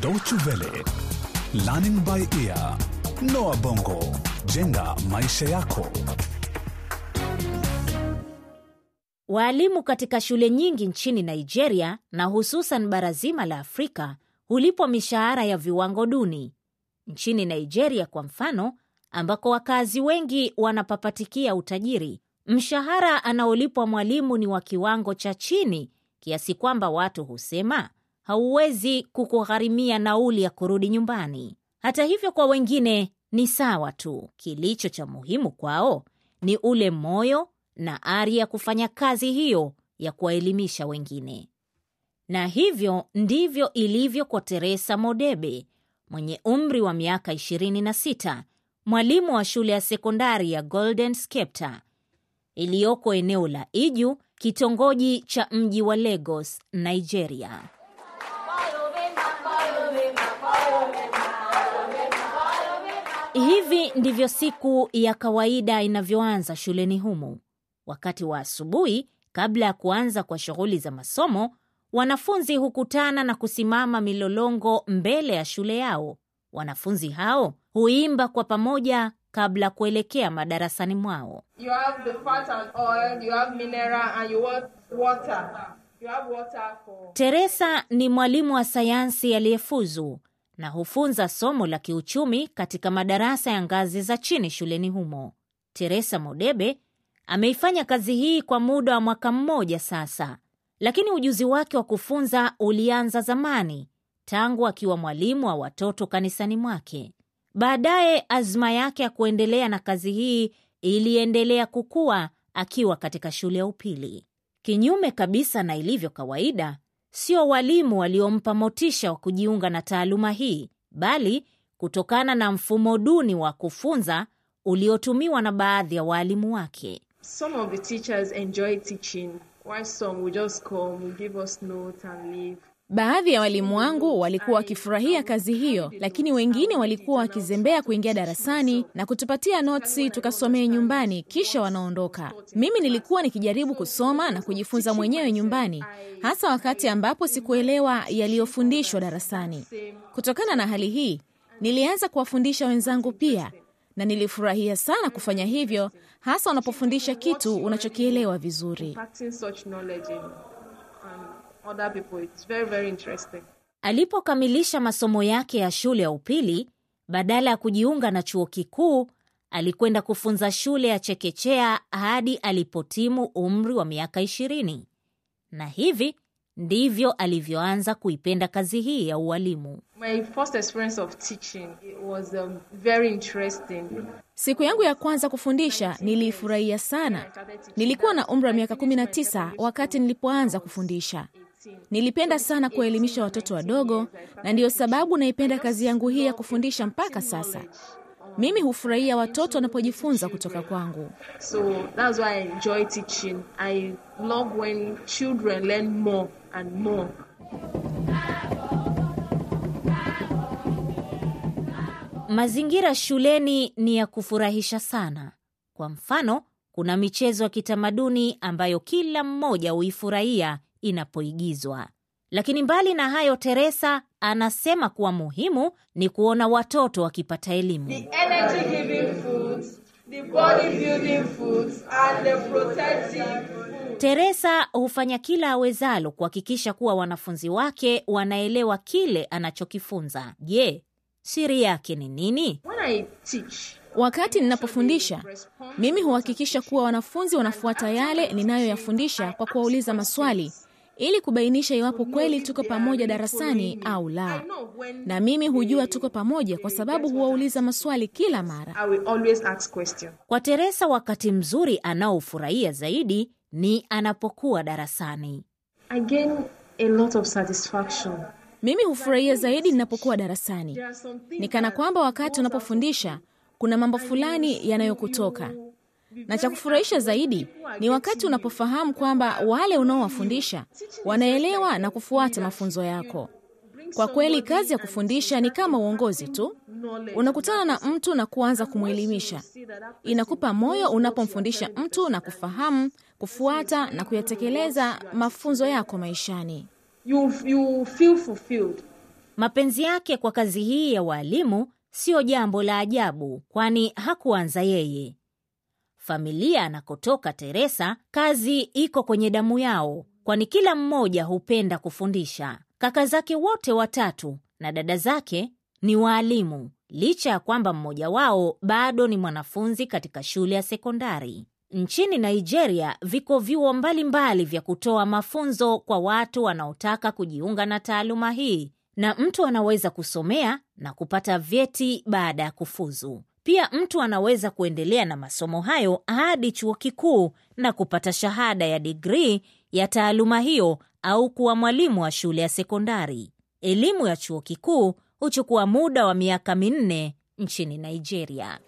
Deutsche Welle, Learning by Ear, Noah Bongo, jenga maisha yako. Waalimu katika shule nyingi nchini Nigeria na hususan bara zima la Afrika hulipwa mishahara ya viwango duni. Nchini Nigeria kwa mfano, ambako wakazi wengi wanapapatikia utajiri, mshahara anaolipwa mwalimu ni wa kiwango cha chini kiasi kwamba watu husema hauwezi kukugharimia nauli ya kurudi nyumbani. Hata hivyo, kwa wengine ni sawa tu. Kilicho cha muhimu kwao ni ule moyo na ari ya kufanya kazi hiyo ya kuwaelimisha wengine. Na hivyo ndivyo ilivyo kwa Teresa Modebe mwenye umri wa miaka 26, mwalimu wa shule ya sekondari ya Golden Scepter iliyoko eneo la Iju, kitongoji cha mji wa Lagos, Nigeria. Hivi ndivyo siku ya kawaida inavyoanza shuleni humu. Wakati wa asubuhi, kabla ya kuanza kwa shughuli za masomo, wanafunzi hukutana na kusimama milolongo mbele ya shule yao. Wanafunzi hao huimba kwa pamoja kabla kuelekea madarasani mwao. You have the fat oil, you have mineral, and you want water. You have water for. Teresa ni mwalimu wa sayansi aliyefuzu na hufunza somo la kiuchumi katika madarasa ya ngazi za chini shuleni humo. Teresa Modebe ameifanya kazi hii kwa muda wa mwaka mmoja sasa, lakini ujuzi wake wa kufunza ulianza zamani, tangu akiwa mwalimu wa watoto kanisani mwake. Baadaye azma yake ya kuendelea na kazi hii iliendelea kukua akiwa katika shule ya upili. Kinyume kabisa na ilivyo kawaida, sio walimu waliompa motisha wa kujiunga na taaluma hii, bali kutokana na mfumo duni wa kufunza uliotumiwa na baadhi ya waalimu wake. Some of the teachers enjoy teaching, while some will just come, give us notes and leave. Baadhi ya walimu wangu walikuwa wakifurahia kazi hiyo, lakini wengine walikuwa wakizembea kuingia darasani na kutupatia notsi tukasomee nyumbani, kisha wanaondoka. Mimi nilikuwa nikijaribu kusoma na kujifunza mwenyewe nyumbani, hasa wakati ambapo sikuelewa yaliyofundishwa darasani. Kutokana na hali hii, nilianza kuwafundisha wenzangu pia, na nilifurahia sana kufanya hivyo, hasa unapofundisha kitu unachokielewa vizuri. Other people. It's very, very interesting. Alipokamilisha masomo yake ya shule ya upili, badala ya kujiunga na chuo kikuu, alikwenda kufunza shule ya chekechea hadi alipotimu umri wa miaka ishirini, na hivi ndivyo alivyoanza kuipenda kazi hii ya ualimu. My first experience of teaching it was um, very interesting. Siku yangu ya kwanza kufundisha niliifurahia sana. Nilikuwa na umri wa miaka 19 wakati nilipoanza kufundisha. Nilipenda sana kuwaelimisha watoto wadogo, na ndiyo sababu naipenda kazi yangu hii ya kufundisha mpaka sasa. Mimi hufurahia watoto wanapojifunza kutoka kwangu. So that's why I enjoy teaching. I love when children learn more and more. Mazingira shuleni ni ya kufurahisha sana. Kwa mfano, kuna michezo ya kitamaduni ambayo kila mmoja huifurahia inapoigizwa. Lakini mbali na hayo, Teresa anasema kuwa muhimu ni kuona watoto wakipata elimu. The energy giving foods, the body building foods, and the protective. Teresa hufanya kila awezalo kuhakikisha kuwa wanafunzi wake wanaelewa kile anachokifunza. Je, siri yake ni nini? Wakati ninapofundisha, mimi huhakikisha kuwa wanafunzi wanafuata yale ninayoyafundisha kwa kuwauliza maswali ili kubainisha iwapo kweli tuko pamoja darasani au la. Na mimi hujua tuko pamoja kwa sababu huwauliza maswali kila mara. Kwa Teresa, wakati mzuri anaofurahia zaidi ni anapokuwa darasani. Again, a lot of satisfaction. Mimi hufurahia zaidi ninapokuwa darasani. There are some things Ni kana kwamba wakati unapofundisha kuna mambo fulani yanayokutoka, na cha kufurahisha zaidi ni wakati unapofahamu kwamba wale unaowafundisha wanaelewa na kufuata mafunzo yako. Kwa kweli, kazi ya kufundisha ni kama uongozi tu. Unakutana na mtu na kuanza kumwelimisha. Inakupa moyo unapomfundisha mtu na kufahamu, kufuata na kuyatekeleza mafunzo yako maishani. you you feel fulfilled Mapenzi yake kwa kazi hii ya waalimu siyo jambo la ajabu, kwani hakuanza yeye. Familia anakotoka Teresa, kazi iko kwenye damu yao, kwani kila mmoja hupenda kufundisha. Kaka zake wote watatu na dada zake ni waalimu, licha ya kwamba mmoja wao bado ni mwanafunzi katika shule ya sekondari. Nchini Nigeria viko vyuo mbalimbali vya kutoa mafunzo kwa watu wanaotaka kujiunga na taaluma hii, na mtu anaweza kusomea na kupata vyeti baada ya kufuzu. Pia mtu anaweza kuendelea na masomo hayo hadi chuo kikuu na kupata shahada ya digrii ya taaluma hiyo au kuwa mwalimu wa shule ya sekondari. Elimu ya chuo kikuu huchukua muda wa miaka minne nchini Nigeria.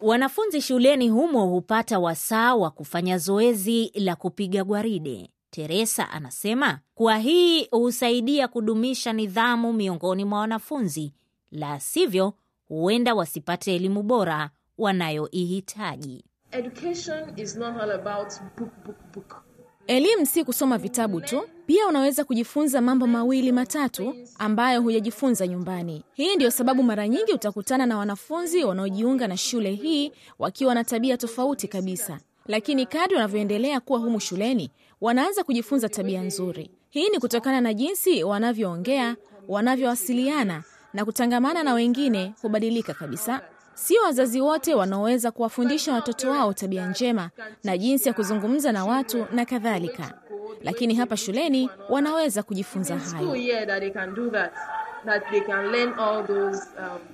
Wanafunzi shuleni humo hupata wasaa wa kufanya zoezi la kupiga gwaride. Teresa anasema kuwa hii husaidia kudumisha nidhamu miongoni mwa wanafunzi, la sivyo huenda wasipate elimu bora wanayoihitaji. Education is not all about book, book, book. Elimu si kusoma vitabu tu, pia unaweza kujifunza mambo mawili matatu ambayo hujajifunza nyumbani. Hii ndiyo sababu mara nyingi utakutana na wanafunzi wanaojiunga na shule hii wakiwa na tabia tofauti kabisa, lakini kadri wanavyoendelea kuwa humu shuleni wanaanza kujifunza tabia nzuri. Hii ni kutokana na jinsi wanavyoongea, wanavyowasiliana na kutangamana na wengine hubadilika kabisa. Sio wazazi wote wanaoweza kuwafundisha watoto wao tabia njema na jinsi ya kuzungumza na watu na kadhalika, lakini hapa shuleni wanaweza kujifunza hayo.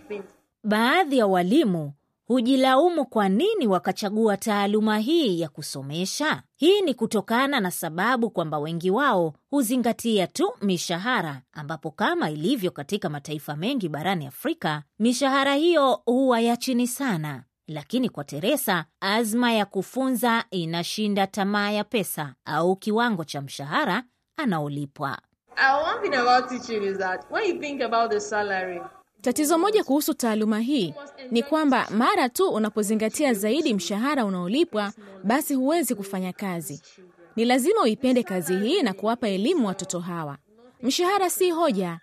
things. Baadhi ya walimu hujilaumu kwa nini wakachagua taaluma hii ya kusomesha. Hii ni kutokana na sababu kwamba wengi wao huzingatia tu mishahara, ambapo kama ilivyo katika mataifa mengi barani Afrika, mishahara hiyo huwa ya chini sana. Lakini kwa Teresa, azma ya kufunza inashinda tamaa ya pesa au kiwango cha mshahara anaolipwa. Tatizo moja kuhusu taaluma hii ni kwamba mara tu unapozingatia zaidi mshahara unaolipwa, basi huwezi kufanya kazi. Ni lazima uipende kazi hii na kuwapa elimu watoto hawa. Mshahara si hoja,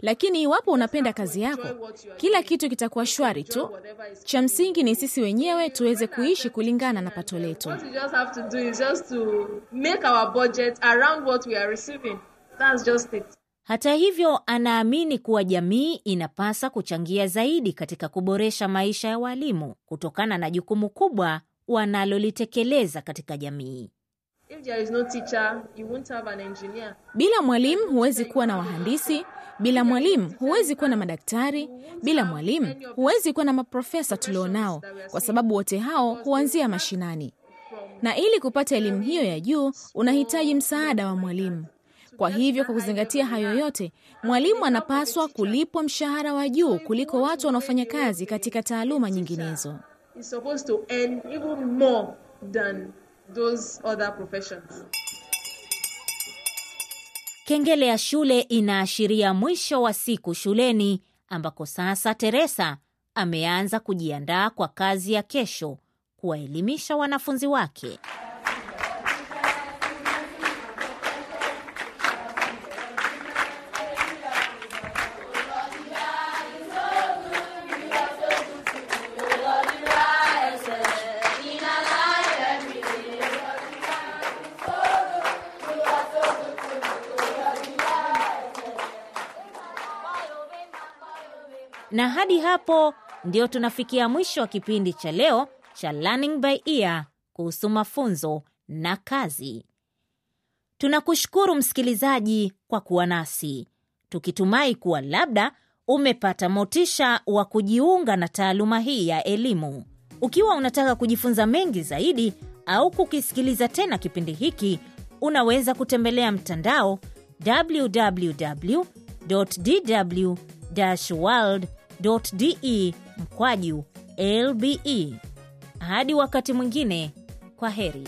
lakini iwapo unapenda kazi yako, kila kitu kitakuwa shwari tu. Cha msingi ni sisi wenyewe tuweze kuishi kulingana na pato letu. That's just it. Hata hivyo, anaamini kuwa jamii inapasa kuchangia zaidi katika kuboresha maisha ya walimu kutokana na jukumu kubwa wanalolitekeleza katika jamii. If there is no teacher, you won't have an engineer. Bila mwalimu huwezi kuwa na wahandisi, bila mwalimu huwezi kuwa na madaktari, bila mwalimu huwezi kuwa na maprofesa tulionao, kwa sababu wote hao huanzia mashinani. Na ili kupata elimu hiyo ya juu, unahitaji msaada wa mwalimu. Kwa hivyo, kwa kuzingatia hayo yote, mwalimu anapaswa kulipwa mshahara wa juu kuliko watu wanaofanya kazi katika taaluma nyinginezo. He's supposed to earn even more than those other professions. Kengele ya shule inaashiria mwisho wa siku shuleni, ambako sasa Teresa ameanza kujiandaa kwa kazi ya kesho, kuwaelimisha wanafunzi wake. Na hadi hapo ndio tunafikia mwisho wa kipindi cha leo cha Learning by Ear kuhusu mafunzo na kazi. Tunakushukuru msikilizaji kwa kuwa nasi, tukitumai kuwa labda umepata motisha wa kujiunga na taaluma hii ya elimu. Ukiwa unataka kujifunza mengi zaidi au kukisikiliza tena kipindi hiki, unaweza kutembelea mtandao www.dw-world.de mkwaju lbe. Hadi wakati mwingine, kwa heri.